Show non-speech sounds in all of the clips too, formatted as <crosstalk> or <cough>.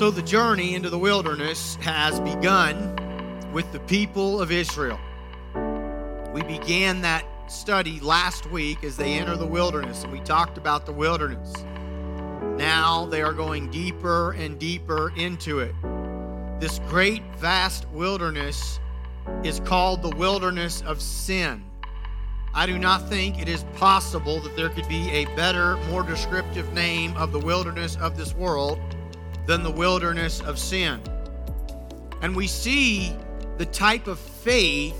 So the journey into the wilderness has begun with the people of Israel. We began that study last week as they enter the wilderness, and we talked about the wilderness. Now they are going deeper and deeper into it. This great, vast wilderness is called the wilderness of sin. I do not think it is possible that there could be a better, more descriptive name of the wilderness of this world than the wilderness of sin. And we see the type of faith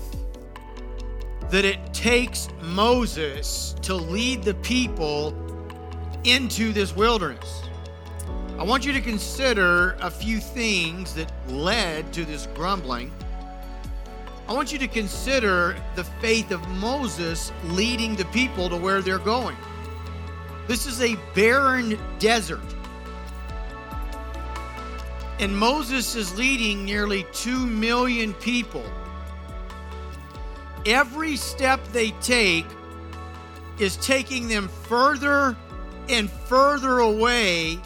that it takes Moses to lead the people into this wilderness. I want you to consider a few things that led to this grumbling. I want you to consider the faith of Moses leading the people to where they're going. This is a barren desert. And Moses is leading nearly 2 million people every step they take is taking them further and further away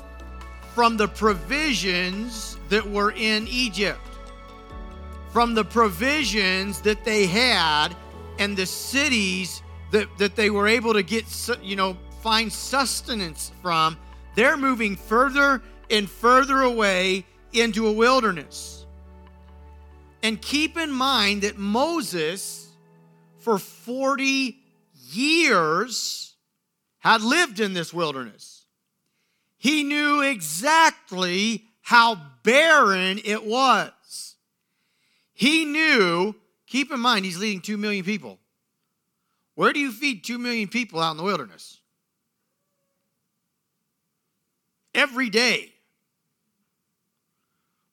from the provisions that were in Egypt, from the provisions that they had and the cities that, that they were able to get, you know, find sustenance from. They're moving further and further away into a wilderness. And keep in mind that Moses for 40 years had lived in this wilderness. He knew exactly how barren it was. He knew, keep in mind, he's leading 2 million people. Where do you feed 2 million people out in the wilderness? Every day.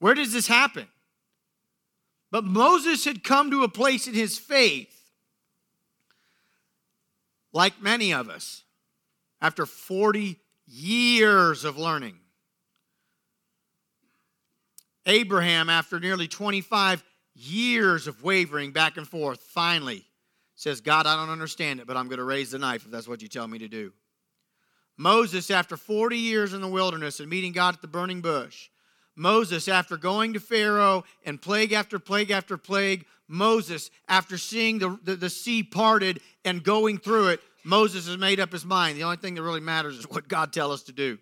Where does this happen? But Moses had come to a place in his faith like many of us, after 40 years of learning. Abraham, after nearly 25 years of wavering back and forth, finally says, God, I don't understand it, but I'm going to raise the knife if that's what you tell me to do. Moses, after 40 years in the wilderness and meeting God at the burning bush, Moses, after going to Pharaoh and plague after plague after plague, Moses, after seeing the, the, the, sea parted and going through it, Moses has made up his mind. The only thing that really matters is what God tells us to do.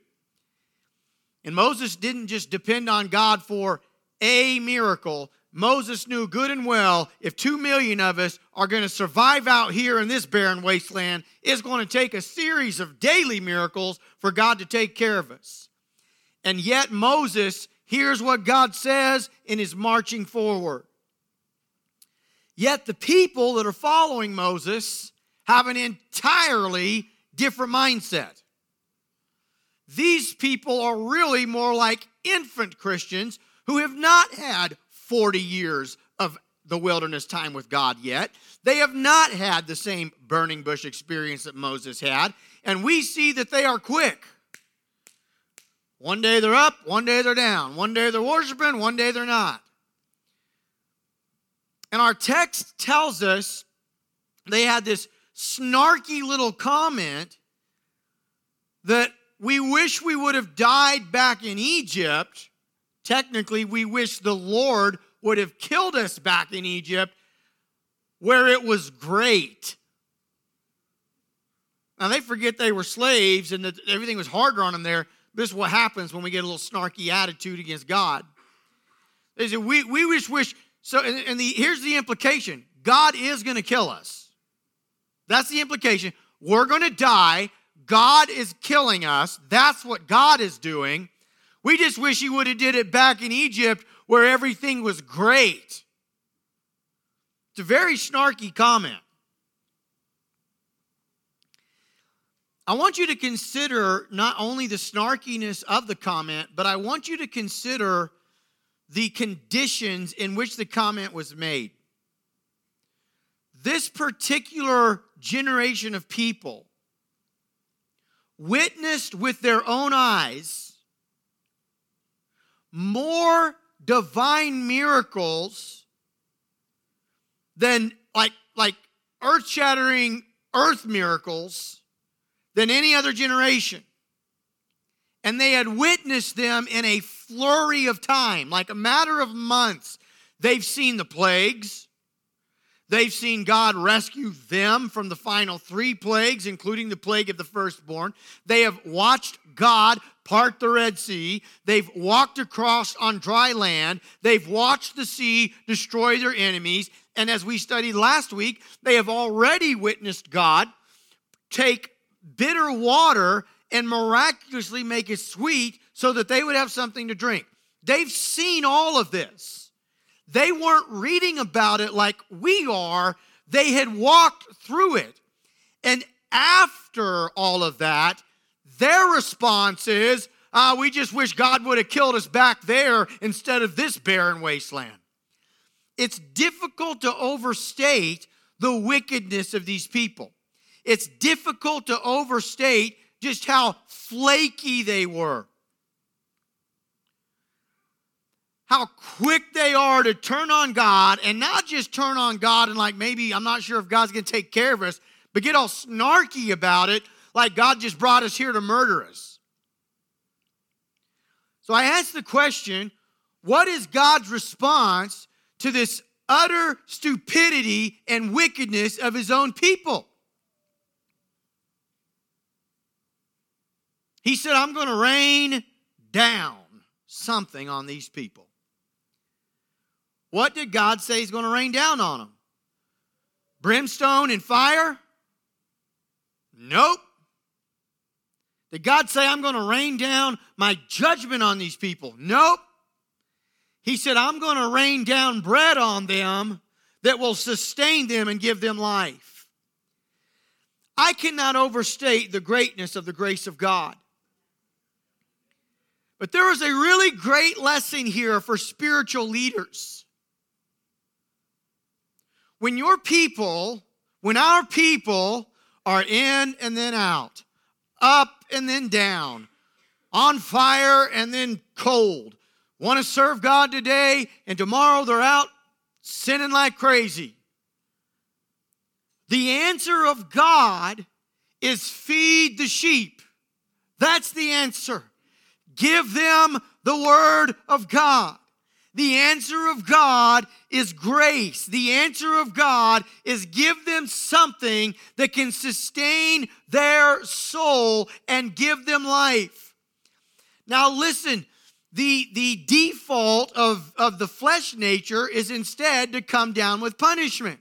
And Moses didn't just depend on God for a miracle. Moses knew good and well if two million of us are going to survive out here in this barren wasteland, it's going to take a series of daily miracles for God to take care of us. And yet, Moses hears what God says and is marching forward. Yet, the people that are following Moses have an entirely different mindset. These people are really more like infant Christians who have not had 40 years of the wilderness time with God yet. They have not had the same burning bush experience that Moses had, and we see that they are quick. One day they're up, one day they're down. One day they're worshiping, one day they're not. And our text tells us they had this snarky little comment that we wish we would have died back in Egypt. Technically, we wish the Lord would have killed us back in Egypt where it was great. Now, they forget they were slaves and that everything was harder on them there. This is what happens when we get a little snarky attitude against God. They say, we, we wish, wish, so, and, and the, here's the implication God is going to kill us. That's the implication. We're going to die. God is killing us. That's what God is doing. We just wish he would have did it back in Egypt where everything was great. It's a very snarky comment. I want you to consider not only the snarkiness of the comment, but I want you to consider the conditions in which the comment was made. This particular generation of people witnessed with their own eyes more divine miracles than like like earth-shattering earth miracles than any other generation. and they had witnessed them in a flurry of time, like a matter of months. They've seen the plagues. They've seen God rescue them from the final three plagues, including the plague of the firstborn. They have watched God part the Red Sea. They've walked across on dry land. They've watched the sea destroy their enemies. And as we studied last week, they have already witnessed God take bitter water and miraculously make it sweet so that they would have something to drink. They've seen all of this. They weren't reading about it like we are, they had walked through it. And after all of that, their response is, uh, we just wish God would have killed us back there instead of this barren wasteland. It's difficult to overstate the wickedness of these people. It's difficult to overstate just how flaky they were. How quick they are to turn on God and not just turn on God and, like, maybe I'm not sure if God's gonna take care of us, but get all snarky about it, like God just brought us here to murder us. So I asked the question what is God's response to this utter stupidity and wickedness of his own people? He said, I'm going to rain down something on these people. What did God say He's going to rain down on them? Brimstone and fire? Nope. Did God say, I'm going to rain down my judgment on these people? Nope. He said, I'm going to rain down bread on them that will sustain them and give them life. I cannot overstate the greatness of the grace of God. But there is a really great lesson here for spiritual leaders. When your people, when our people are in and then out, up and then down, on fire and then cold, want to serve God today and tomorrow they're out sinning like crazy. The answer of God is feed the sheep. That's the answer. Give them the word of God. The answer of God is grace. The answer of God is give them something that can sustain their soul and give them life. Now, listen, the, the default of, of the flesh nature is instead to come down with punishment.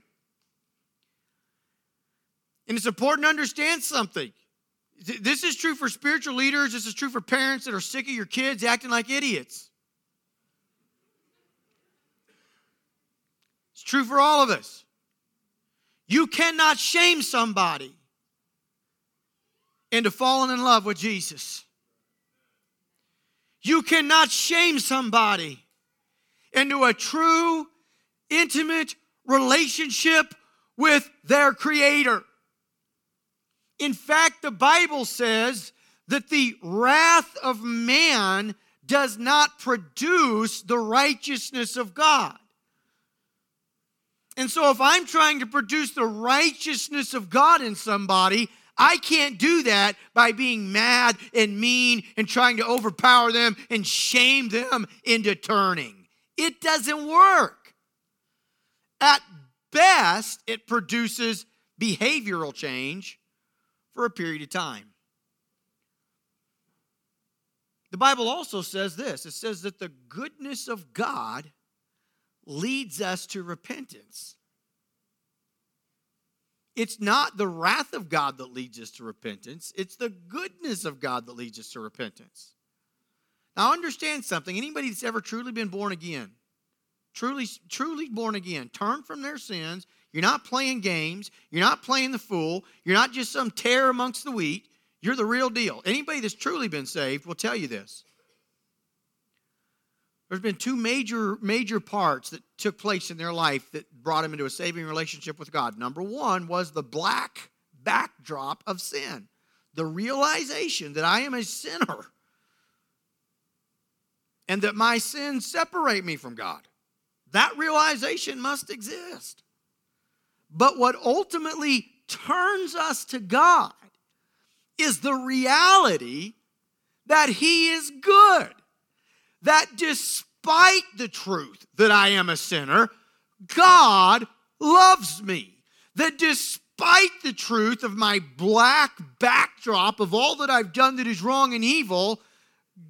And it's important to understand something. This is true for spiritual leaders. This is true for parents that are sick of your kids acting like idiots. It's true for all of us. You cannot shame somebody into falling in love with Jesus. You cannot shame somebody into a true, intimate relationship with their Creator. In fact, the Bible says that the wrath of man does not produce the righteousness of God. And so, if I'm trying to produce the righteousness of God in somebody, I can't do that by being mad and mean and trying to overpower them and shame them into turning. It doesn't work. At best, it produces behavioral change, for a period of time. The Bible also says this it says that the goodness of God leads us to repentance. It's not the wrath of God that leads us to repentance, it's the goodness of God that leads us to repentance. Now, understand something anybody that's ever truly been born again, truly, truly born again, turned from their sins you're not playing games. You're not playing the fool. You're not just some tare amongst the wheat. You're the real deal. Anybody that's truly been saved will tell you this. There's been two major, major parts that took place in their life that brought them into a saving relationship with God. Number one was the black backdrop of sin, the realization that I am a sinner and that my sins separate me from God. That realization must exist. But what ultimately turns us to God is the reality that He is good, that despite the truth that I am a sinner, God loves me, that despite the truth of my black backdrop of all that I've done that is wrong and evil,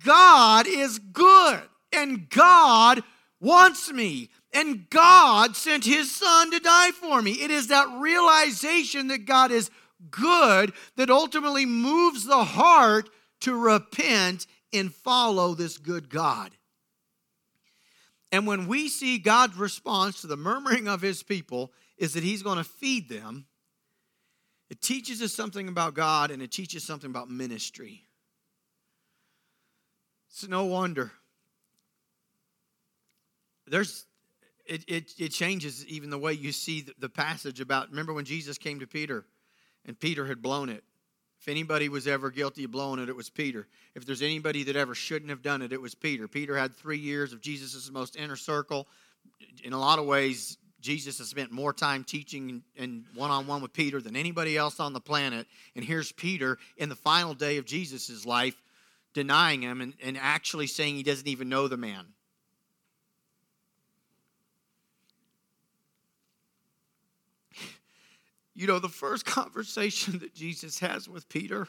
God is good and God wants me. And God sent his son to die for me. It is that realization that God is good that ultimately moves the heart to repent and follow this good God. And when we see God's response to the murmuring of his people is that he's going to feed them, it teaches us something about God and it teaches something about ministry. It's no wonder. There's it, it, it changes even the way you see the, the passage about remember when Jesus came to Peter and Peter had blown it. If anybody was ever guilty of blowing it, it was Peter. If there's anybody that ever shouldn't have done it, it was Peter. Peter had three years of Jesus' most inner circle. In a lot of ways, Jesus has spent more time teaching and one on one with Peter than anybody else on the planet. And here's Peter in the final day of Jesus' life denying him and, and actually saying he doesn't even know the man. You know, the first <laughs> conversation that Jesus has with Peter,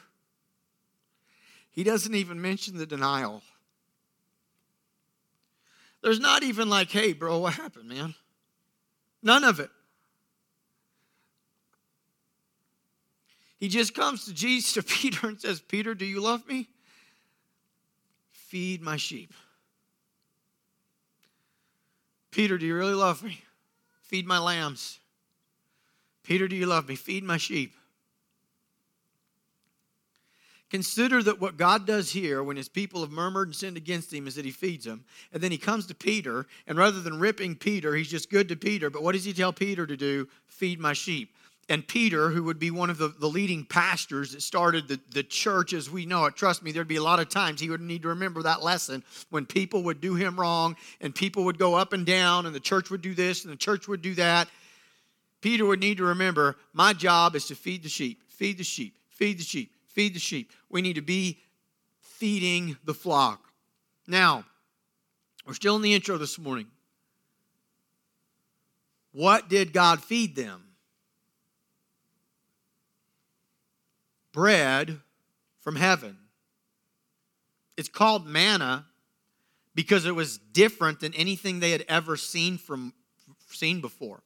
he doesn't even mention the denial. There's not even like, hey, bro, what happened, man? None of it. He just comes to Jesus, to <laughs> Peter, and says, Peter, do you love me? Feed my sheep. Peter, do you really love me? Feed my lambs. Peter, do you love me? Feed my sheep. Consider that what God does here when his people have murmured and sinned against him is that he feeds them. And then he comes to Peter, and rather than ripping Peter, he's just good to Peter. But what does he tell Peter to do? Feed my sheep. And Peter, who would be one of the, the leading pastors that started the, the church as we know it, trust me, there'd be a lot of times he would need to remember that lesson when people would do him wrong and people would go up and down and the church would do this and the church would do that. Peter would need to remember my job is to feed the sheep, feed the sheep, feed the sheep, feed the sheep. We need to be feeding the flock. Now, we're still in the intro this morning. What did God feed them? Bread from heaven. It's called manna because it was different than anything they had ever seen from seen before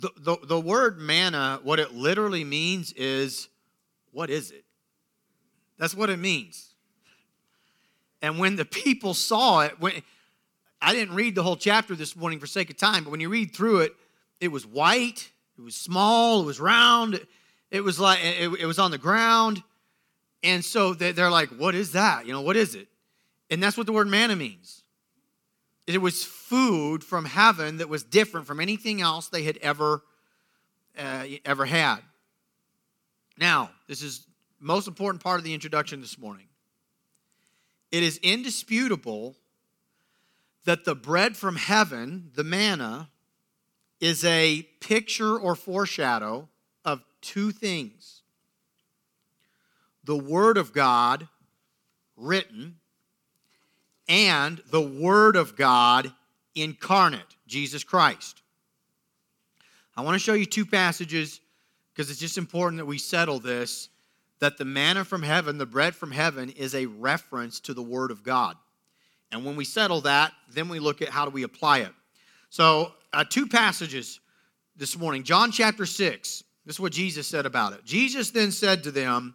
the, the, word manna, what it literally means is, what is it? That's what it means. And when the people saw it, when I didn't read the whole chapter this morning for sake of time, but when you read through it, it was white, it was small, it was round, it was like it, it was on the ground. And so they're like, what is that? You know, what is it? And that's what the word manna means. It was food from heaven that was different from anything else they had ever, uh, ever had. Now, this is most important part of the introduction this morning. It is indisputable that the bread from heaven, the manna, is a picture or foreshadow of two things the Word of God written and the Word of God incarnate, Jesus Christ. I want to show you two passages because it's just important that we settle this that the manna from heaven, the bread from heaven, is a reference to the Word of God. And when we settle that, then we look at how do we apply it. So, uh, two passages this morning. John chapter 6. This is what Jesus said about it. Jesus then said to them,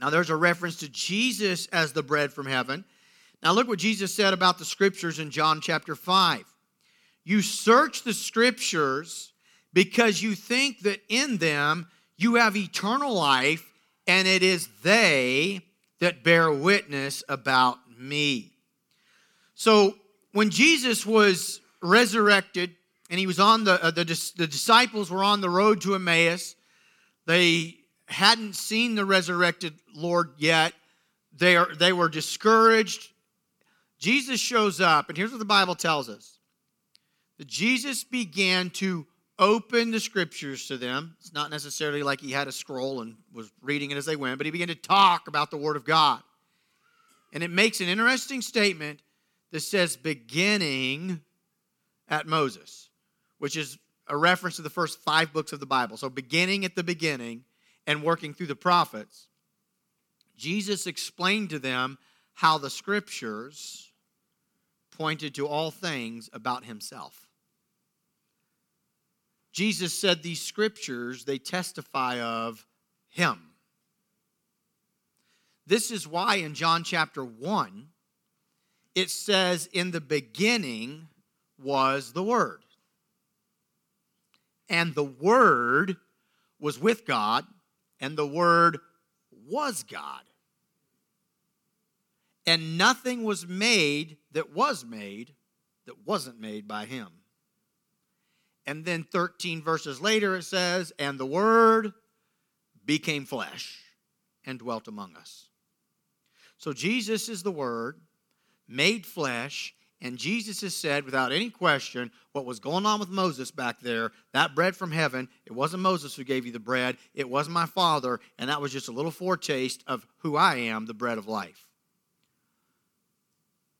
Now, there's a reference to Jesus as the bread from heaven. Now, look what Jesus said about the scriptures in John chapter 5. You search the scriptures because you think that in them you have eternal life, and it is they that bear witness about me. So when Jesus was resurrected and he was on the, uh, the, the disciples were on the road to Emmaus, they hadn't seen the resurrected Lord yet. They, are, they were discouraged. Jesus shows up, and here's what the Bible tells us that Jesus began to open the scriptures to them. It's not necessarily like he had a scroll and was reading it as they went, but he began to talk about the Word of God. And it makes an interesting statement that says, beginning at Moses, which is a reference to the first five books of the Bible. So, beginning at the beginning and working through the prophets, Jesus explained to them how the scriptures pointed to all things about himself. Jesus said these scriptures, they testify of him. This is why in John chapter 1, it says, In the beginning was the Word. And the Word was with God, and the Word was God. And nothing was made that was made that wasn't made by Him. And then 13 verses later it says, And the Word became flesh and dwelt among us. So Jesus is the Word made flesh. And Jesus has said, without any question, what was going on with Moses back there, that bread from heaven, it wasn't Moses who gave you the bread, it was my Father, and that was just a little foretaste of who I am, the bread of life.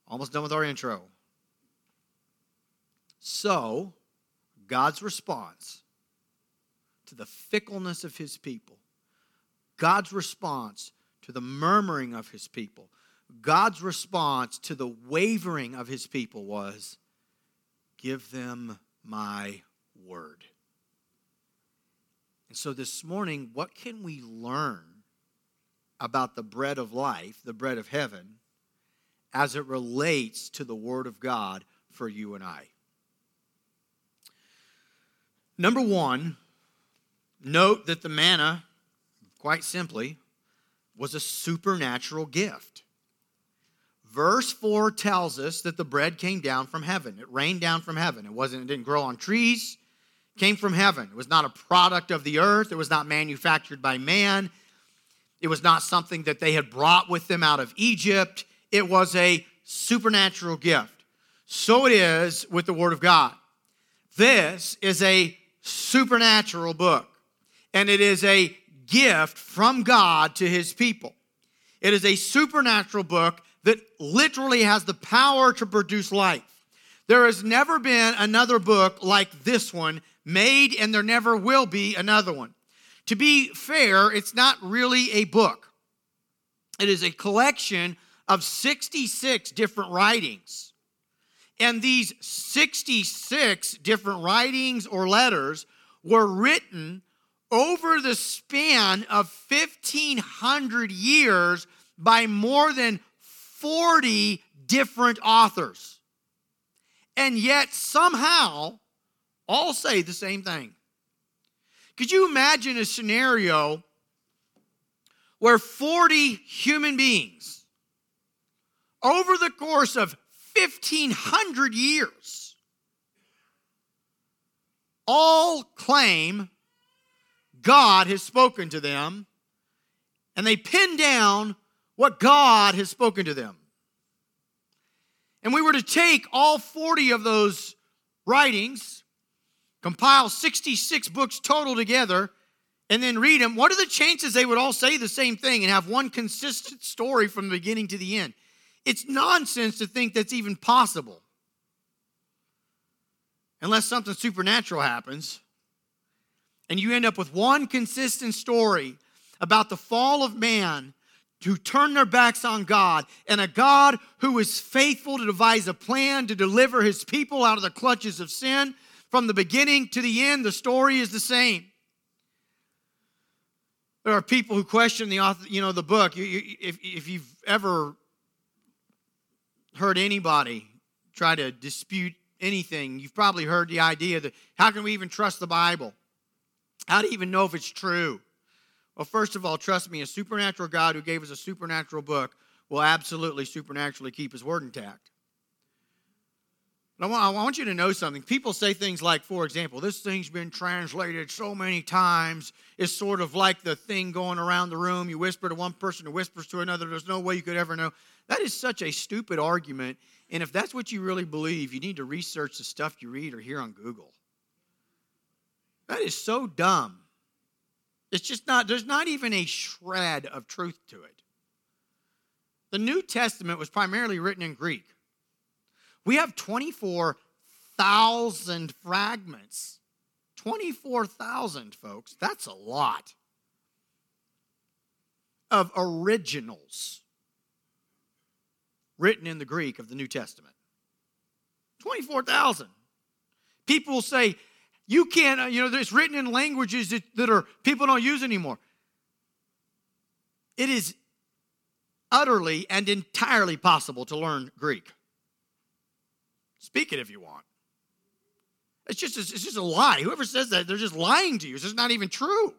Almost done with our intro. So, God's response to the fickleness of his people, God's response to the murmuring of his people, God's response to the wavering of his people was give them my word. And so this morning, what can we learn about the bread of life, the bread of heaven, as it relates to the word of God for you and I? Number one, note that the manna, quite simply, was a supernatural gift. Verse 4 tells us that the bread came down from heaven. It rained down from heaven. It wasn't it didn't grow on trees. It came from heaven. It was not a product of the earth. It was not manufactured by man. It was not something that they had brought with them out of Egypt. It was a supernatural gift. So it is with the word of God. This is a supernatural book, and it is a gift from God to his people. It is a supernatural book that literally has the power to produce life. There has never been another book like this one made, and there never will be another one. To be fair, it's not really a book, it is a collection of 66 different writings. And these 66 different writings or letters were written over the span of 1,500 years by more than 40 different authors. And yet, somehow, all say the same thing. Could you imagine a scenario where 40 human beings, over the course of 1,500 years all claim God has spoken to them and they pin down what God has spoken to them. And we were to take all 40 of those writings, compile 66 books total together, and then read them. What are the chances they would all say the same thing and have one consistent story from the beginning to the end? It's nonsense to think that's even possible. Unless something supernatural happens. And you end up with one consistent story about the fall of man who turn their backs on God and a God who is faithful to devise a plan to deliver his people out of the clutches of sin. From the beginning to the end, the story is the same. There are people who question the author, you know, the book. If, if you've ever heard anybody try to dispute anything, you've probably heard the idea that how can we even trust the Bible? How do you even know if it's true? Well, first of all, trust me, a supernatural God who gave us a supernatural book will absolutely supernaturally keep his word intact. I want, I want you to know something. People say things like, for example, this thing's been translated so many times. It's sort of like the thing going around the room. You whisper to one person who whispers to another. There's no way you could ever know. That is such a stupid argument. And if that's what you really believe, you need to research the stuff you read or hear on Google. That is so dumb. It's just not, there's not even a shred of truth to it. The New Testament was primarily written in Greek. We have 24,000 fragments. 24,000, folks. That's a lot of originals written in the Greek of the New Testament. 24,000. People will say, you can't, uh, you know, it's written in languages that, that are people don't use anymore. It is utterly and entirely possible to learn Greek. Speak it if you want. It's just, it's just a lie. Whoever says that, they're just lying to you. It's just not even true.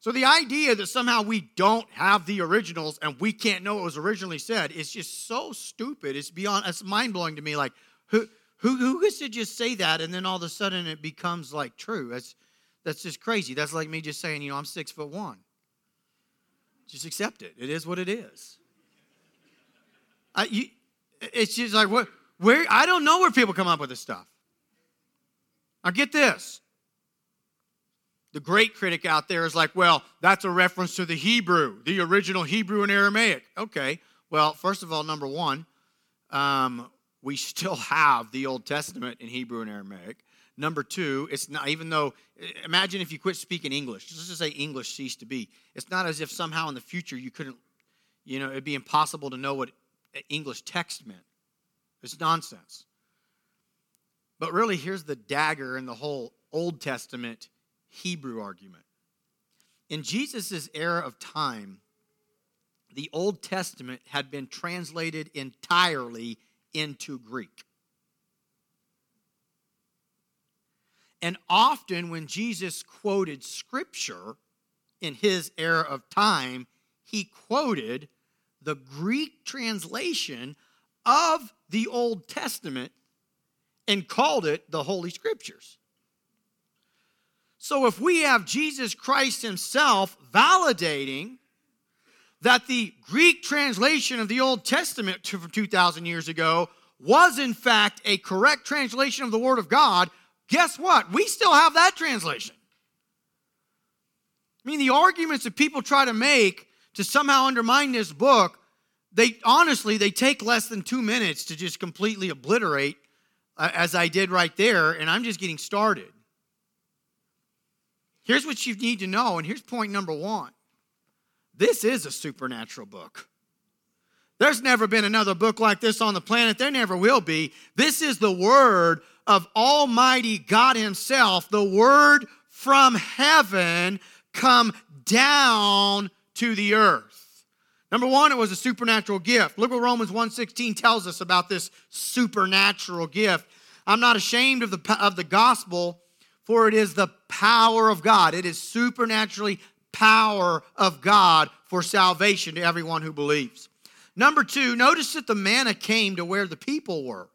So the idea that somehow we don't have the originals and we can't know what was originally said is just so stupid. It's beyond, it's mind blowing to me. Like, who, who, who gets to just say that and then all of a sudden it becomes like true? That's, that's just crazy. That's like me just saying, you know, I'm six foot one. Just accept it. It is what it is. I, you, it's just like what where I don't know where people come up with this stuff. Now get this. The great critic out there is like, well, that's a reference to the Hebrew, the original Hebrew and Aramaic. Okay. Well, first of all, number one, um, we still have the Old Testament in Hebrew and Aramaic. Number two, it's not even though imagine if you quit speaking English. Let's just say English ceased to be. It's not as if somehow in the future you couldn't, you know, it'd be impossible to know what English text meant. It's nonsense. But really, here's the dagger in the whole Old Testament Hebrew argument. In Jesus' era of time, the Old Testament had been translated entirely into Greek. And often, when Jesus quoted scripture in his era of time, he quoted the Greek translation of the Old Testament and called it the Holy Scriptures. So if we have Jesus Christ Himself validating that the Greek translation of the Old Testament from 2,000 years ago was in fact a correct translation of the Word of God, guess what? We still have that translation. I mean, the arguments that people try to make to somehow undermine this book, they honestly they take less than two minutes to just completely obliterate, uh, as I did right there, and I'm just getting started. Here's what you need to know, and here's point number one. This is a supernatural book. There's never been another book like this on the planet. There never will be. This is the word of Almighty God Himself, the word from heaven come down to the earth. Number one, it was a supernatural gift. Look what Romans 1.16 tells us about this supernatural gift. I'm not ashamed of the, of the gospel, for it is the power of God. It is supernaturally power of God for salvation to everyone who believes. Number two, notice that the manna came to where the people were.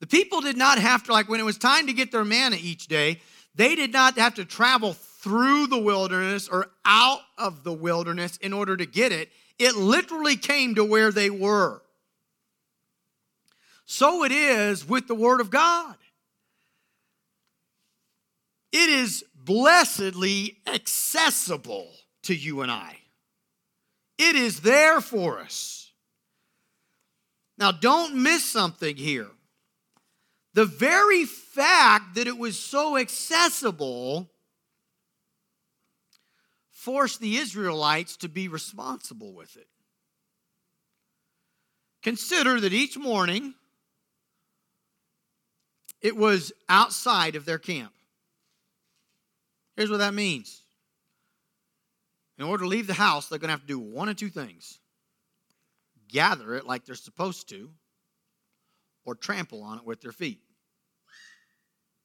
The people did not have to, like when it was time to get their manna each day, they did not have to travel through the wilderness or out of the wilderness in order to get it. It literally came to where they were. So it is with the Word of God. It is blessedly accessible to you and I, it is there for us. Now, don't miss something here. The very fact that it was so accessible forced the Israelites to be responsible with it. Consider that each morning it was outside of their camp. Here's what that means. In order to leave the house, they're going to have to do one of two things gather it like they're supposed to, or trample on it with their feet.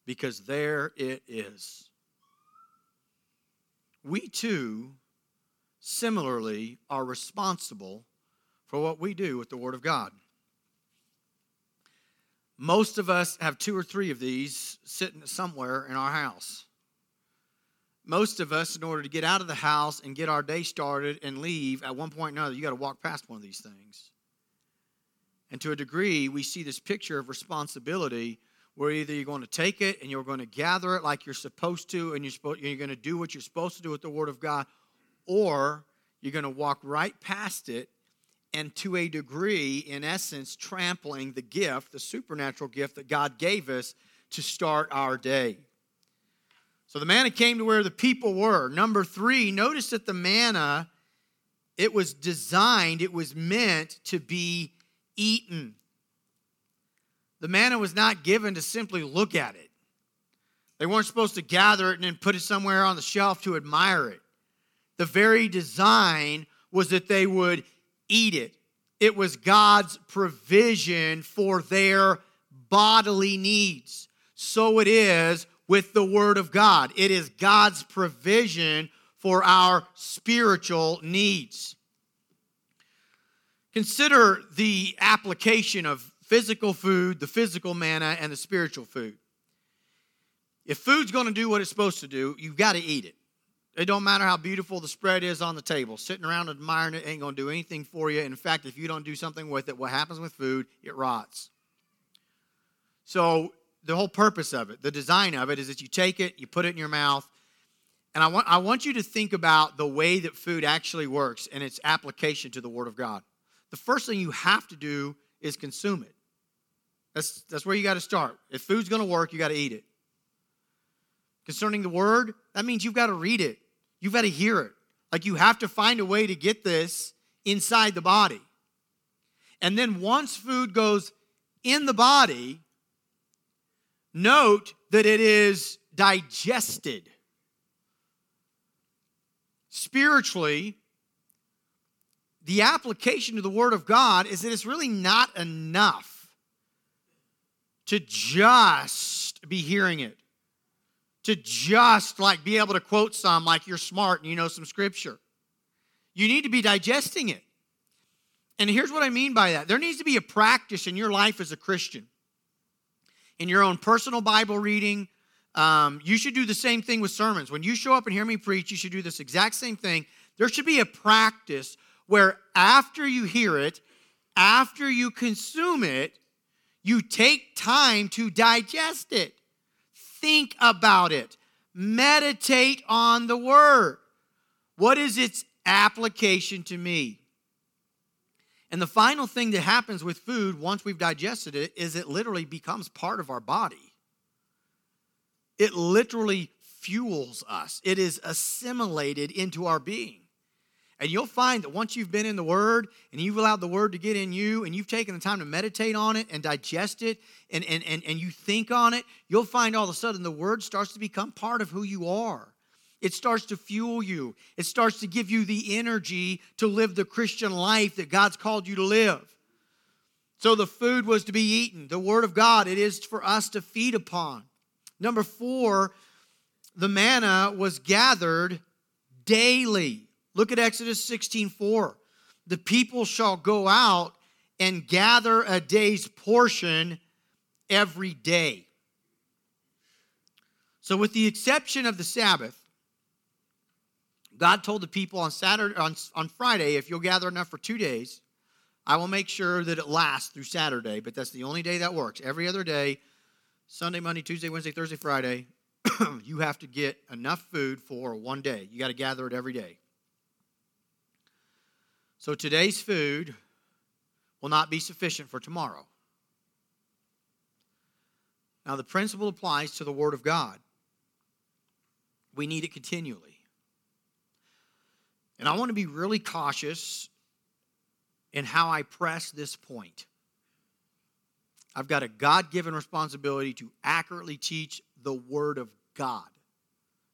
Because there it is. we too similarly are responsible for what we do with the Word of God. Most of us have two or three of these sitting somewhere in our house. Most of us, in order to get out of the house and get our day started and leave, at one point or another, you got to walk past one of these things. And to a degree, we see this picture of responsibility where either you're going to take it and you're going to gather it like you're supposed to, and you're, you're going to do what you're supposed to do with the Word of God, or you're going to walk right past it and to a degree, in essence, trampling the gift, the supernatural gift that God gave us to start our day. So the manna came to where the people were. Number three, notice that the manna, it was designed, it was meant to be eaten. The manna was not given to simply look at it. They weren't supposed to gather it and then put it somewhere on the shelf to admire it. The very design was that they would eat it. It was God's provision for their bodily needs. So it is with the Word of God. It is God's provision for our spiritual needs. Consider the application of physical food, the physical manna, and the spiritual food. If food's going to do what it's supposed to do, you've got to eat it. It don't matter how beautiful the spread is on the table. Sitting around admiring it ain't going to do anything for you. In fact, if you don't do something with it, what happens with food? It rots. So, the whole purpose of it, the design of it, is that you take it, you put it in your mouth, and I want, I want you to think about the way that food actually works and its application to the Word of God. The first thing you have to do is consume it. That's, that's where you got to start. If food's going to work, you got to eat it. Concerning the Word, that means you've got to read it. You've got to hear it. Like you have to find a way to get this inside the body. And then once food goes in the body, note that it is digested. Spiritually, the application to the Word of God is that it's really not enough to just be hearing it to just like be able to quote some like you're smart and you know some scripture. You need to be digesting it. And here's what I mean by that there needs to be a practice in your life as a Christian. In your own personal Bible reading, um, you should do the same thing with sermons. When you show up and hear me preach, you should do this exact same thing. There should be a practice where after you hear it, after you consume it, you take time to digest it. Think about it. Meditate on the word. What is its application to me? And the final thing that happens with food once we've digested it is it literally becomes part of our body. It literally fuels us, it is assimilated into our being. And you'll find that once you've been in the Word and you've allowed the Word to get in you and you've taken the time to meditate on it and digest it and, and, and, and you think on it, you'll find all of a sudden the Word starts to become part of who you are. It starts to fuel you, it starts to give you the energy to live the Christian life that God's called you to live. So the food was to be eaten. The Word of God, it is for us to feed upon. Number four, the manna was gathered daily. Look at Exodus 16 4. The people shall go out and gather a day's portion every day. So, with the exception of the Sabbath, God told the people on Saturday on, on Friday, if you'll gather enough for two days, I will make sure that it lasts through Saturday, but that's the only day that works. Every other day, Sunday, Monday, Tuesday, Wednesday, Thursday, Friday, <clears throat> you have to get enough food for one day. You got to gather it every day. So today's food will not be sufficient for tomorrow. Now, the principle applies to the Word of God. We need it continually. And I want to be really cautious in how I press this point. I've got a God given responsibility to accurately teach the Word of God.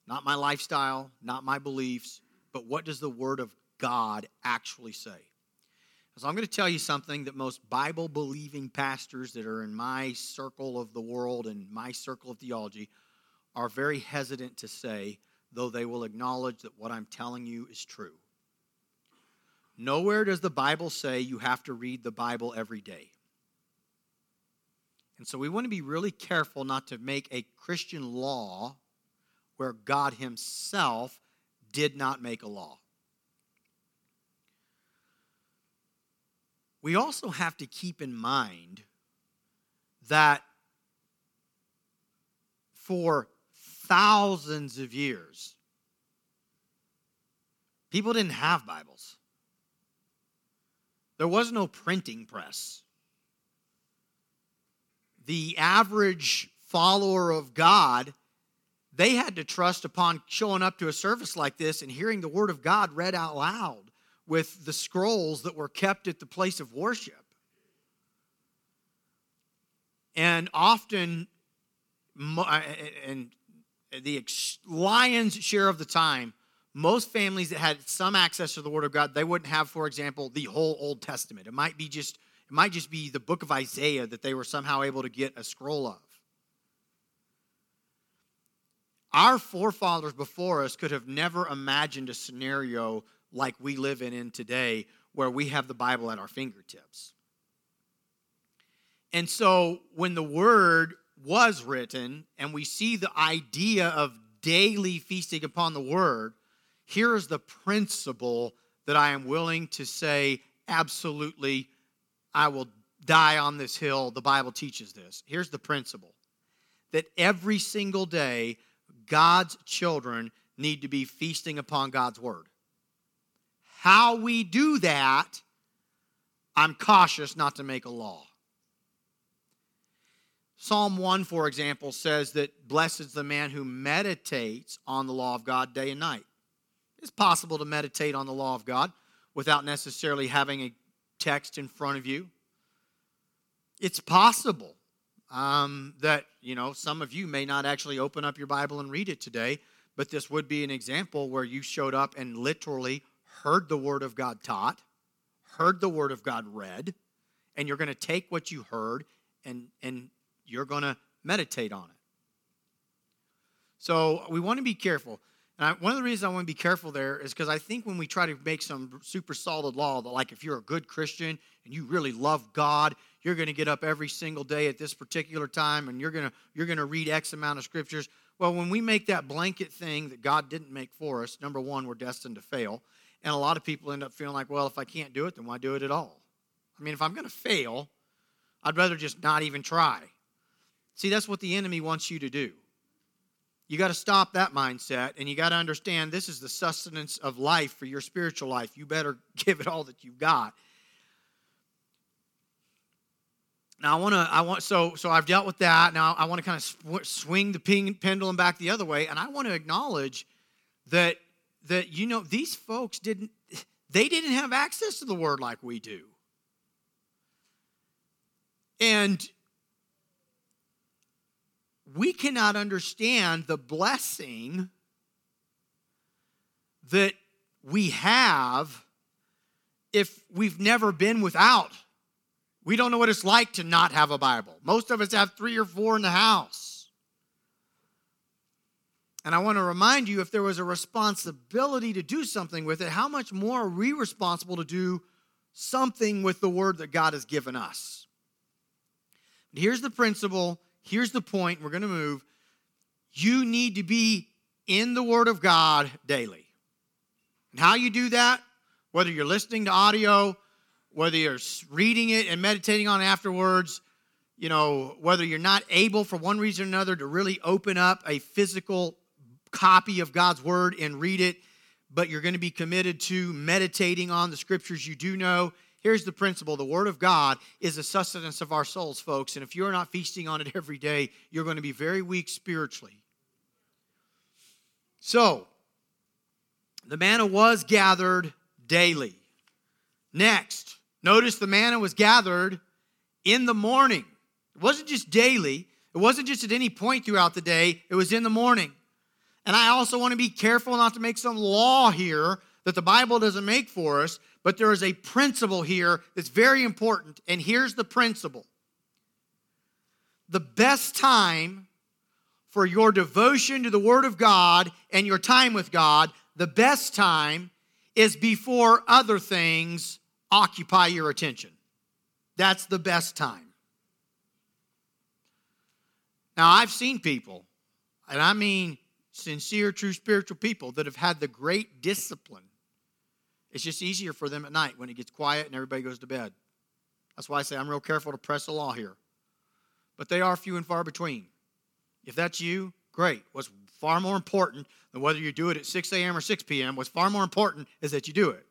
Not my lifestyle, not my beliefs, but what does the Word of God actually say. So I'm going to tell you something that most Bible believing pastors that are in my circle of the world and my circle of theology are very hesitant to say. Though they will acknowledge that what I'm telling you is true. Nowhere does the Bible say you have to read the Bible every day. And so we want to be really careful not to make a Christian law where God Himself did not make a law. We also have to keep in mind that for thousands of years, people didn't have Bibles. There was no printing press. The average follower of God, they had to trust upon showing up to a service like this and hearing the Word of God read out loud with the scrolls that were kept at the place of worship. And often, and the lion's share of the time, most families that had some access to the Word of God, they wouldn't have, for example, the whole Old Testament. It might be just, it might just be the book of Isaiah that they were somehow able to get a scroll of. Our forefathers before us could have never imagined a scenario like we live in, in today, where we have the Bible at our fingertips. And so when the word was written and we see the idea of daily feasting upon the word, here is the principle that I am willing to say, absolutely, I will die on this hill. The Bible teaches this. Here's the principle that every single day, God's children need to be feasting upon God's word. How we do that, I'm cautious not to make a law. Psalm 1, for example, says that blessed is the man who meditates on the law of God day and night. It's possible to meditate on the law of God without necessarily having a text in front of you. It's possible um, that, you know, some of you may not actually open up your Bible and read it today, but this would be an example where you showed up and literally heard the Word of God taught, heard the Word of God read, and you're going to take what you heard and, and you're going to meditate on it. So we want to be careful. And I, one of the reasons I want to be careful there is because I think when we try to make some super solid law that, like, if you're a good Christian and you really love God, you're going to get up every single day at this particular time and you're going to you're going to read X amount of scriptures. Well, when we make that blanket thing that God didn't make for us, number one, we're destined to fail. And a lot of people end up feeling like, well, if I can't do it, then why do it at all? I mean, if I'm going to fail, I'd rather just not even try. See, that's what the enemy wants you to do. You got to stop that mindset and you got to understand this is the sustenance of life for your spiritual life. You better <laughs> give it all that you've got. Now I want to I want so so I've dealt with that. Now I want to kind of sw- swing the ping, pendulum back the other way and I want to acknowledge that that you know these folks didn't <sighs> they didn't have access to the word like we do. And we cannot understand the blessing that we have if we've never been without. We don't know what it's like to not have a Bible. Most of us have three or four in the house. And I want to remind you if there was a responsibility to do something with it, how much more are we responsible to do something with the word that God has given us? Here's the principle here's the point we're going to move. You need to be in the Word of God daily. And how you do that, whether you're listening to audio, whether you're reading it and meditating on it afterwards, you know, whether you're not able for one reason or another to really open up a physical copy of God's Word and read it, but you're going to be committed to meditating on the scriptures you do know Here's the principle the Word of God is the sustenance of our souls, folks. And if you're not feasting on it <laughs> every day, you're going to be very weak spiritually. So, the manna was gathered daily. Next, notice the manna was gathered in the morning. It wasn't just daily, it wasn't just at any point throughout the day, it was in the morning. And I also want to be careful not to make some law here that the Bible doesn't make for us but there is a principle here that's very important. And here's the principle the best time for your devotion to the Word of God and your time with God, the best time is before other things occupy your attention. That's the best time. Now, I've seen people, and I mean sincere, true spiritual people, that have had the great discipline. It's just easier for them at night when it gets quiet and everybody goes to bed. That's why I say I'm real careful to press the law here. But they are few and far between. If that's you, great. What's far more important than whether you do it at 6 a.m. or 6 p.m., what's far more important is that you do it.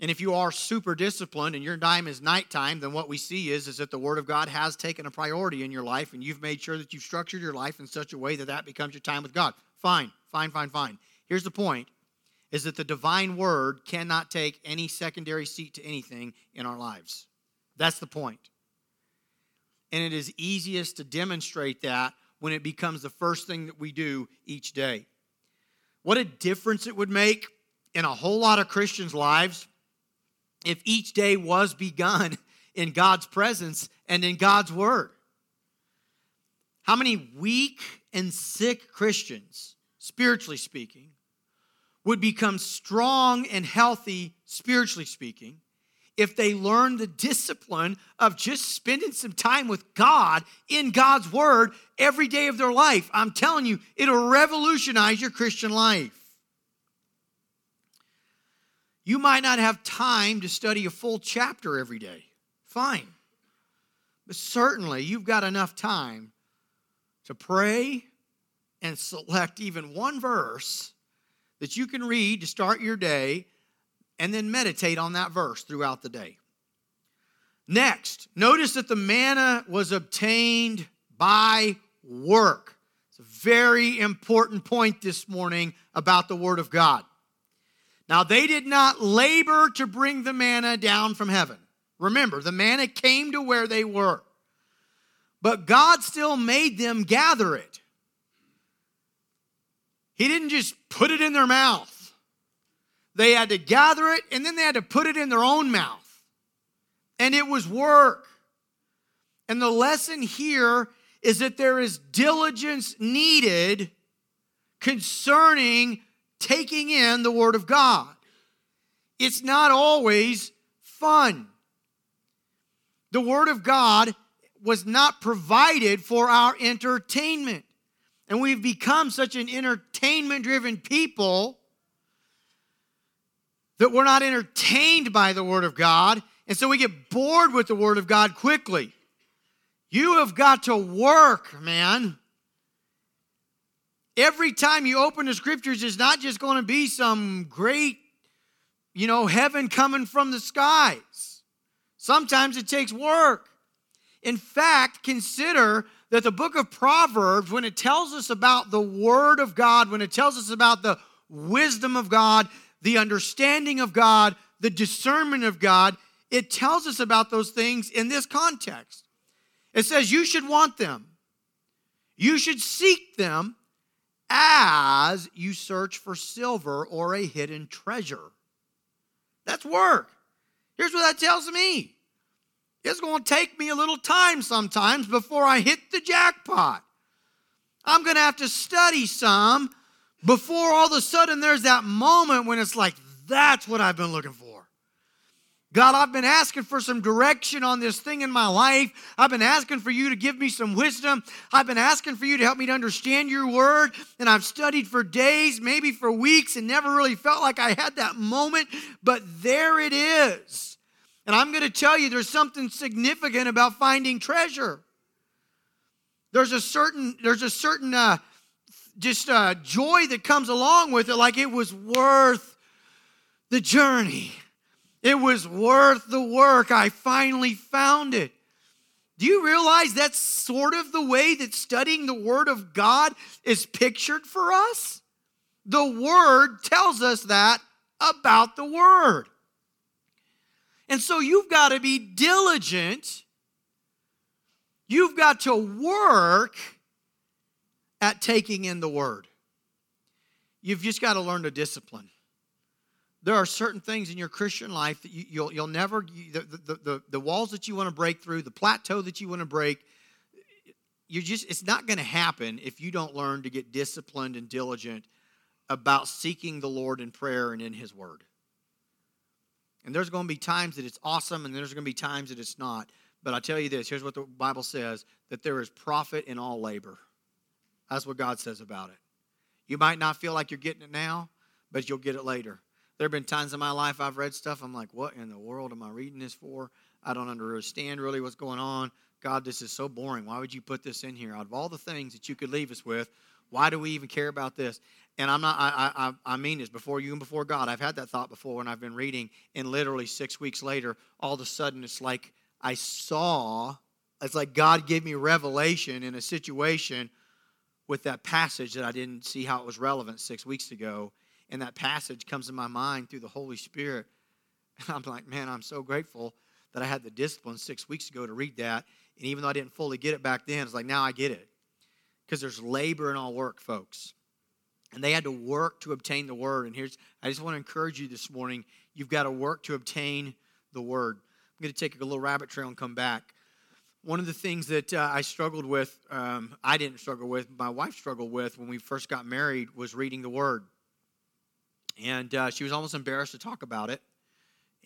And if you are super disciplined and your time is nighttime, then what we see is, is that the Word of God has taken a priority in your life and you've made sure that you've structured your life in such a way that that becomes your time with God. Fine, fine, fine, fine. Here's the point is that the divine word cannot take any secondary seat to anything in our lives. That's the point. And it is easiest to demonstrate that when it becomes the first thing that we do each day. What a difference it would make in a whole lot of Christians' lives if each day was begun <laughs> in God's presence and in God's Word. How many weak and sick Christians, spiritually speaking, would become strong and healthy, spiritually speaking, if they learn the discipline of just spending some time with God in God's Word every day of their life. I'm telling you, it'll revolutionize your Christian life. You might not have time to study a full chapter every day. Fine. But certainly you've got enough time to pray and select even one verse that you can read to start your day and then meditate on that verse throughout the day. Next, notice that the manna was obtained by work. It's a very important point this morning about the Word of God. Now, they did not labor to bring the manna down from heaven. Remember, the manna came to where they were, but God still made them gather it. He didn't just put it in their mouth. They had to gather it and then they had to put it in their own mouth. And it was work. And the lesson here is that there is diligence needed concerning taking in the Word of God. It's not always fun. The Word of God was not provided for our entertainment. And we've become such an entertainment driven people that we're not entertained by the Word of God. And so we get bored with the Word of God quickly. You have got to work, man. Every time you open the scriptures, it's not just going to be some great, you know, heaven coming from the skies. Sometimes it takes work. In fact, consider that the book of Proverbs, when it tells us about the Word of God, when it tells us about the wisdom of God, the understanding of God, the discernment of God, it tells us about those things in this context. It says you should want them, you should seek them as you search for silver or a hidden treasure. That's work. Here's what that tells me it's going to take me a little time sometimes before I hit the jackpot. I'm going to have to study some before all of a sudden there's that moment when it's like, that's what I've been looking for. God, I've been asking for some direction on this thing in my life. I've been asking for you to give me some wisdom. I've been asking for you to help me to understand your word. And I've studied for days, maybe for weeks, and never really felt like I had that moment. But there it is. And I'm going to tell you there's something significant about finding treasure. There's a certain, there's a certain, uh, just uh, joy that comes along with it, like it was worth the journey. It was worth the work. I finally found it. Do you realize that's sort of the way that studying the Word of God is pictured for us? The Word tells us that about the Word. And so you've got to be diligent. You've got to work at taking in the Word. You've just got to learn to discipline there are certain things in your Christian life that you, will you'll, you'll never, the, the, the, the walls that you want to break through, the plateau that you want to break, you're just it's not going to happen if you don't learn to get disciplined and diligent about seeking the Lord in prayer and in his word. And there's going to be times that it's awesome and there's going to be times that it's not. But I tell you this, here's what the Bible says that there is profit in all labor. That's what God says about it. You might not feel like you're getting it now, but you'll get it later. There have been times in my life I've read stuff, I'm like, what in the world am I reading this for? I don't understand really what's going on. God, this is so boring. Why would you put this in here? Out of all the things that you could leave us with, why do we even care about this? And I'm not, I, I, I mean this before you and before God. I've had that thought before when I've been reading, and literally six weeks later, all of a sudden it's like I saw, it's like God gave me revelation in a situation with that passage that I didn't see how it was relevant six weeks ago. And that passage comes in my mind through the Holy Spirit. And <laughs> I'm like, man, I'm so grateful that I had the discipline six weeks ago to read that. And even though I didn't fully get it back then, it's like now I get it. Because there's labor in all work, folks. And they had to work to obtain the word. And here's, I just want to encourage you this morning you've got to work to obtain the word. I'm going to take a little rabbit trail and come back. One of the things that uh, I struggled with, um, I didn't struggle with, my wife struggled with when we first got married, was reading the Word. And uh, she was almost embarrassed to talk about it.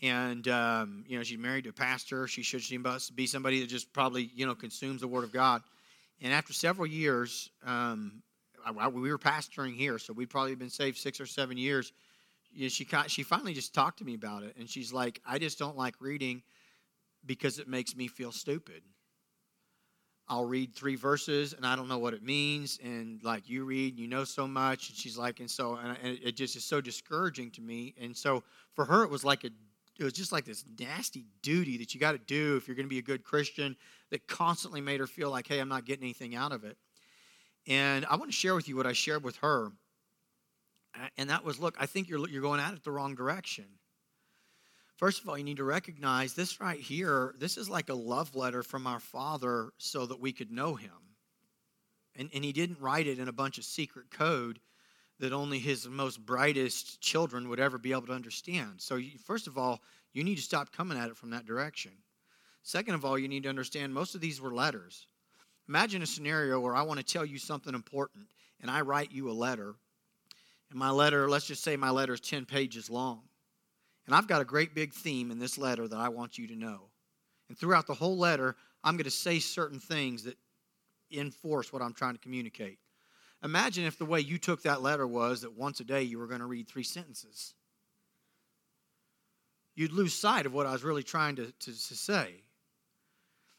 And, um, you know, she's married to a pastor. She should she must be somebody that just probably, you know, consumes the Word of God. And after several years, um, I, we were pastoring here, so we'd probably been saved six or seven years. You know, she, she finally just talked to me about it. And she's like, I just don't like reading because it makes me feel stupid. I'll read three verses and I don't know what it means. And like you read, you know so much. And she's like, and so, and it just is so discouraging to me. And so for her, it was like a, it was just like this nasty duty that you got to do if you're going to be a good Christian that constantly made her feel like, hey, I'm not getting anything out of it. And I want to share with you what I shared with her. And that was, look, I think you're, you're going at it the wrong direction. First of all, you need to recognize this right here, this is like a love letter from our Father so that we could know Him. And, and He didn't write it in a bunch of secret code that only His most brightest children would ever be able to understand. So, you, first of all, you need to stop coming at it from that direction. Second of all, you need to understand most of these were letters. Imagine a scenario where I want to tell you something important and I write you a letter. And my letter, let's just say my letter is 10 pages long. And I've got a great big theme in this letter that I want you to know. And throughout the whole letter, I'm going to say certain things that enforce what I'm trying to communicate. Imagine if the way you took that letter was that once a day you were going to read three sentences. You'd lose sight of what I was really trying to, to, to say.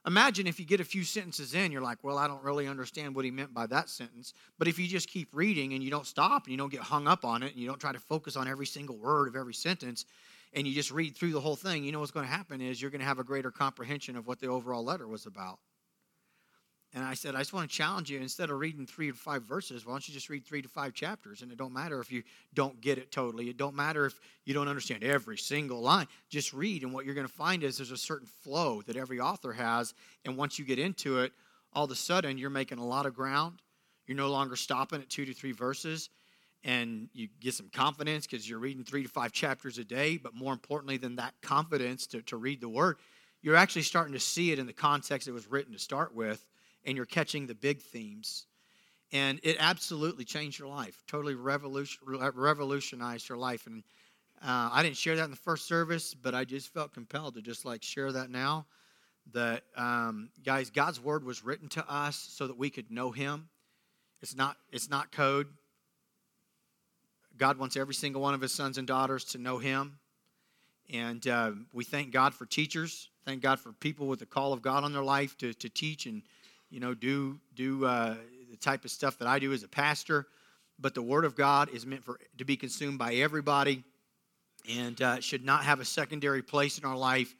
Imagine if you get a few sentences in, you're like, well, I don't really understand what he meant by that sentence. But if you just keep reading and you don't stop and you don't get hung up on it and you don't try to focus on every single word of every sentence, and you just read through the whole thing, you know what's going to happen is you're going to have a greater comprehension of what the overall letter was about. And I said, I just want to challenge you instead of reading three to five verses, why don't you just read three to five chapters? And it don't matter if you don't get it totally. It don't matter if you don't understand every single line. Just read, and what you're going to find is there's a certain flow that every author has. And once you get into it, all of a sudden you're making a lot of ground. You're no longer stopping at two to three verses and you get some confidence because you're reading three to five chapters a day. But more importantly than that confidence to, to read the word, you're actually starting to see it in the context it was written to start with, and you're catching the big themes. And it absolutely changed your life, totally revolutionized your life. And uh, I didn't share that in the first service, but I just felt compelled to just like share that now. That um, guys, God's word was written to us so that we could know Him. It's not it's not code. God wants every single one of his sons and daughters to know him. And uh, we thank God for teachers. Thank God for people with the call of God on their life to, to teach and, you know, do, do uh, the type of stuff that I do as a pastor. But the Word of God is meant for to be consumed by everybody and uh, should not have a secondary place in our life.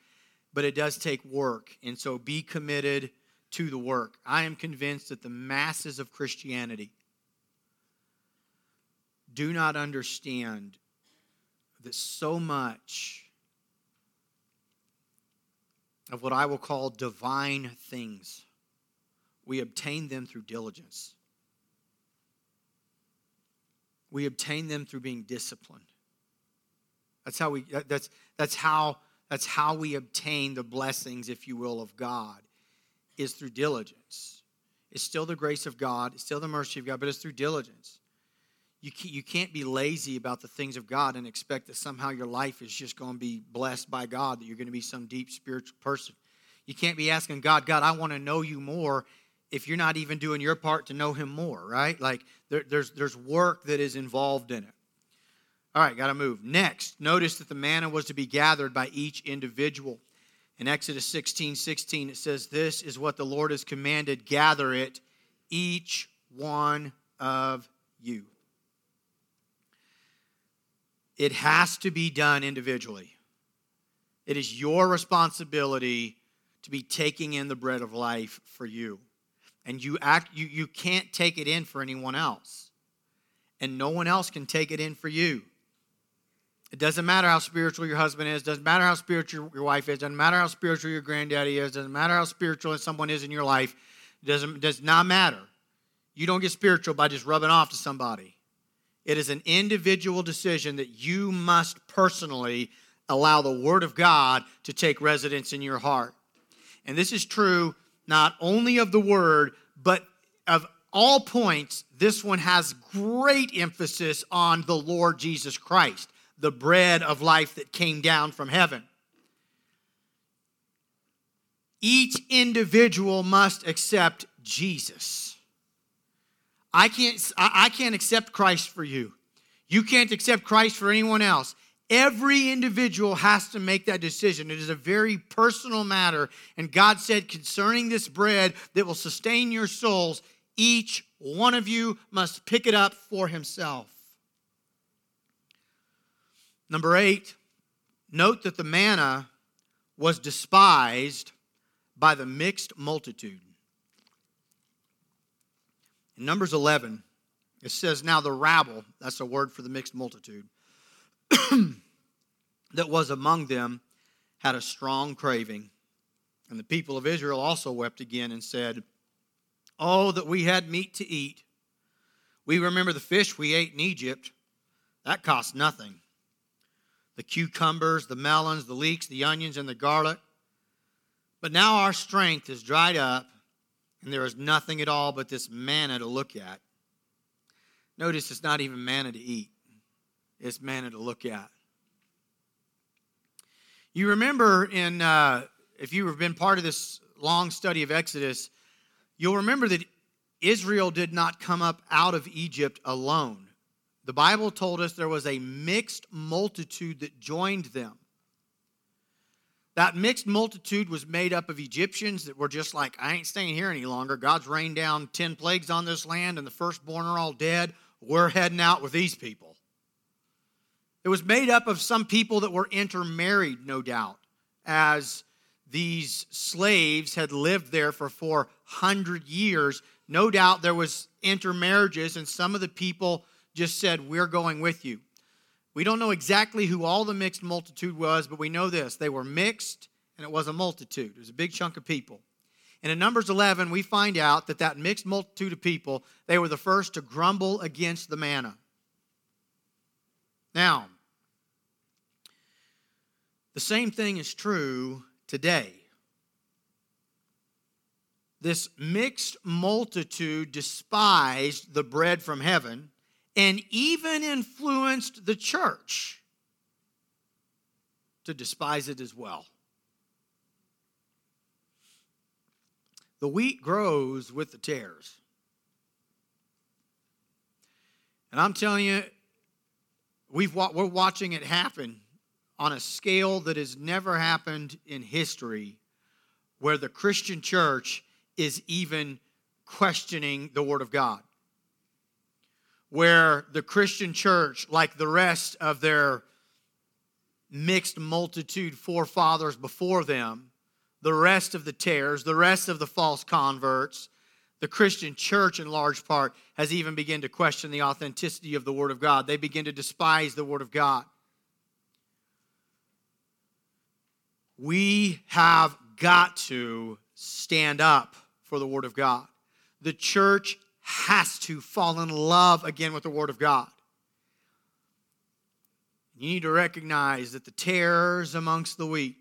But it does take work. And so be committed to the work. I am convinced that the masses of Christianity do not understand that so much of what I will call divine things, we obtain them through diligence. We obtain them through being disciplined. That's how we that's that's how that's how we obtain the blessings, if you will, of God, is through diligence. It's still the grace of God, it's still the mercy of God, but it's through diligence. You can't, you can't be lazy about the things of God and expect that somehow your life is just going to be blessed by God, that you're going to be some deep spiritual person. You can't be asking God, God, I want to know you more if you're not even doing your part to know him more, right? Like there, there's, there's work that is involved in it. All right, got to move. Next, notice that the manna was to be gathered by each individual. In Exodus 16 16, it says, This is what the Lord has commanded gather it, each one of you. It has to be done individually. It is your responsibility to be taking in the bread of life for you. And you act you, you can't take it in for anyone else. And no one else can take it in for you. It doesn't matter how spiritual your husband is, doesn't matter how spiritual your wife is, doesn't matter how spiritual your granddaddy is, doesn't matter how spiritual someone is in your life, it doesn't does not matter. You don't get spiritual by just rubbing off to somebody. It is an individual decision that you must personally allow the Word of God to take residence in your heart. And this is true not only of the Word, but of all points. This one has great emphasis on the Lord Jesus Christ the bread of life that came down from heaven. Each individual must accept Jesus. I can't, I can't accept Christ for you. You can't accept Christ for anyone else. Every individual has to make that decision. It is a very personal matter. And God said, concerning this bread that will sustain your souls, each one of you must pick it up for himself. Number eight, note that the manna was despised by the mixed multitude. In Numbers 11, it says, Now the rabble, that's a word for the mixed multitude, <coughs> that was among them had a strong craving. And the people of Israel also wept again and said, Oh, that we had meat to eat. We remember the fish we ate in Egypt. That cost nothing the cucumbers, the melons, the leeks, the onions, and the garlic. But now our strength is dried up, and there is nothing at all but this manna to look at. Notice it's not even manna to eat, it's manna to look at. You remember in, uh, if you have been part of this long study of Exodus, you'll remember that Israel did not come up out of Egypt alone. The Bible told us there was a mixed multitude that joined them. That mixed multitude was made up of Egyptians that were just like, I ain't staying here any longer. God's rained down 10 plagues on this land, and the firstborn are all dead. We're heading out with these people. It was made up of some people that were intermarried, no doubt, as these slaves had lived there for 400 years. No doubt there was intermarriages, and some of the people just said, We're going with you. We don't know exactly who all the mixed multitude was, but we know this. They were mixed, and it was a multitude. It was a big chunk of people. And in Numbers 11, we find out that that mixed multitude of people, they were the first to grumble against the manna. Now, the same thing is true today. This mixed multitude despised the bread from heaven and even influenced the church to despise it as well. The wheat grows with the tares. And I'm telling you, we've, we're watching it happen on a scale that has never happened in history where the Christian church is even questioning the Word of God. Where the Christian church, like the rest of their mixed multitude forefathers before them, the rest of the tares, the rest of the false converts, the Christian church in large part has even begun to question the authenticity of the Word of God. They begin to despise the Word of God. We have got to stand up for the Word of God. The church has to fall in love again with the Word of God. You need to recognize that the tares amongst the wheat,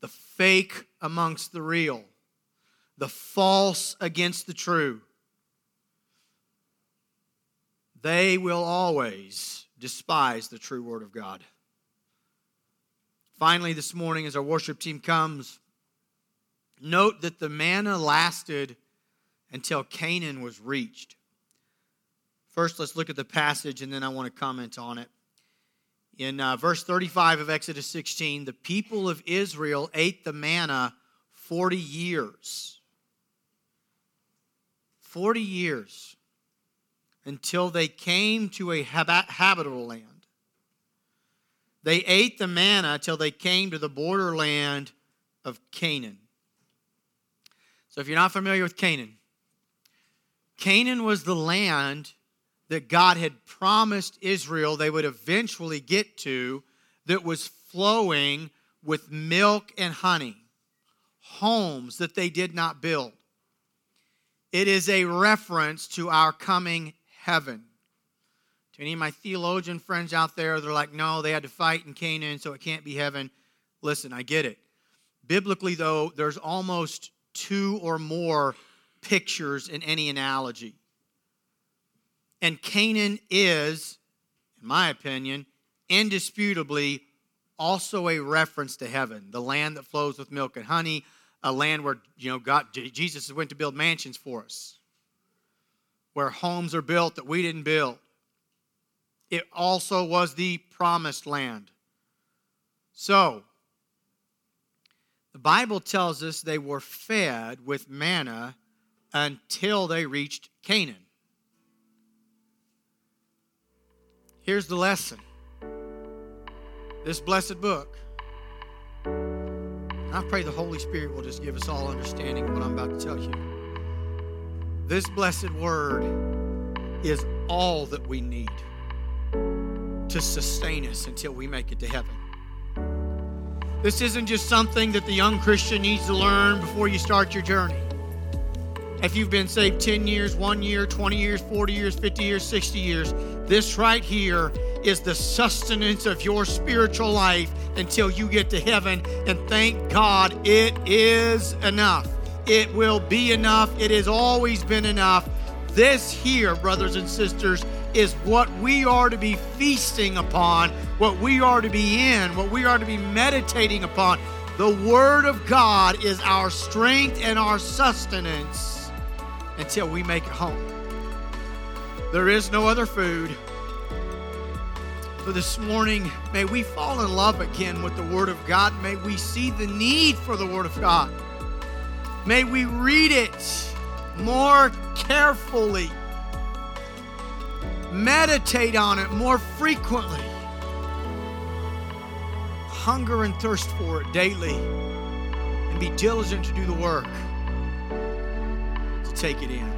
the fake amongst the real, the false against the true. They will always despise the true word of God. Finally, this morning, as our worship team comes, note that the manna lasted until Canaan was reached. First, let's look at the passage and then I want to comment on it. In uh, verse 35 of Exodus 16, the people of Israel ate the manna 40 years. 40 years until they came to a habitable land. They ate the manna till they came to the borderland of Canaan. So, if you're not familiar with Canaan, Canaan was the land that God had promised Israel they would eventually get to that was flowing with milk and honey, homes that they did not build. It is a reference to our coming heaven. To any of my theologian friends out there, they're like, no, they had to fight in Canaan, so it can't be heaven. Listen, I get it. Biblically, though, there's almost two or more pictures in any analogy. And Canaan is, in my opinion, indisputably also a reference to heaven, the land that flows with milk and honey, a land where you know God Jesus went to build mansions for us, where homes are built that we didn't build. It also was the promised land. So, the Bible tells us they were fed with manna until they reached Canaan. Here's the lesson this blessed book. I pray the Holy Spirit will just give us all understanding of what I'm about to tell you. This blessed word is all that we need to sustain us until we make it to heaven. This isn't just something that the young Christian needs to learn before you start your journey. If you've been saved 10 years, 1 year, 20 years, 40 years, 50 years, 60 years, this right here is the sustenance of your spiritual life until you get to heaven. And thank God it is enough. It will be enough. It has always been enough. This here, brothers and sisters, is what we are to be feasting upon, what we are to be in, what we are to be meditating upon. The Word of God is our strength and our sustenance until we make it home. There is no other food. For this morning, may we fall in love again with the Word of God. May we see the need for the Word of God. May we read it more carefully Meditate on it more frequently. Hunger and thirst for it daily. And be diligent to do the work to take it in.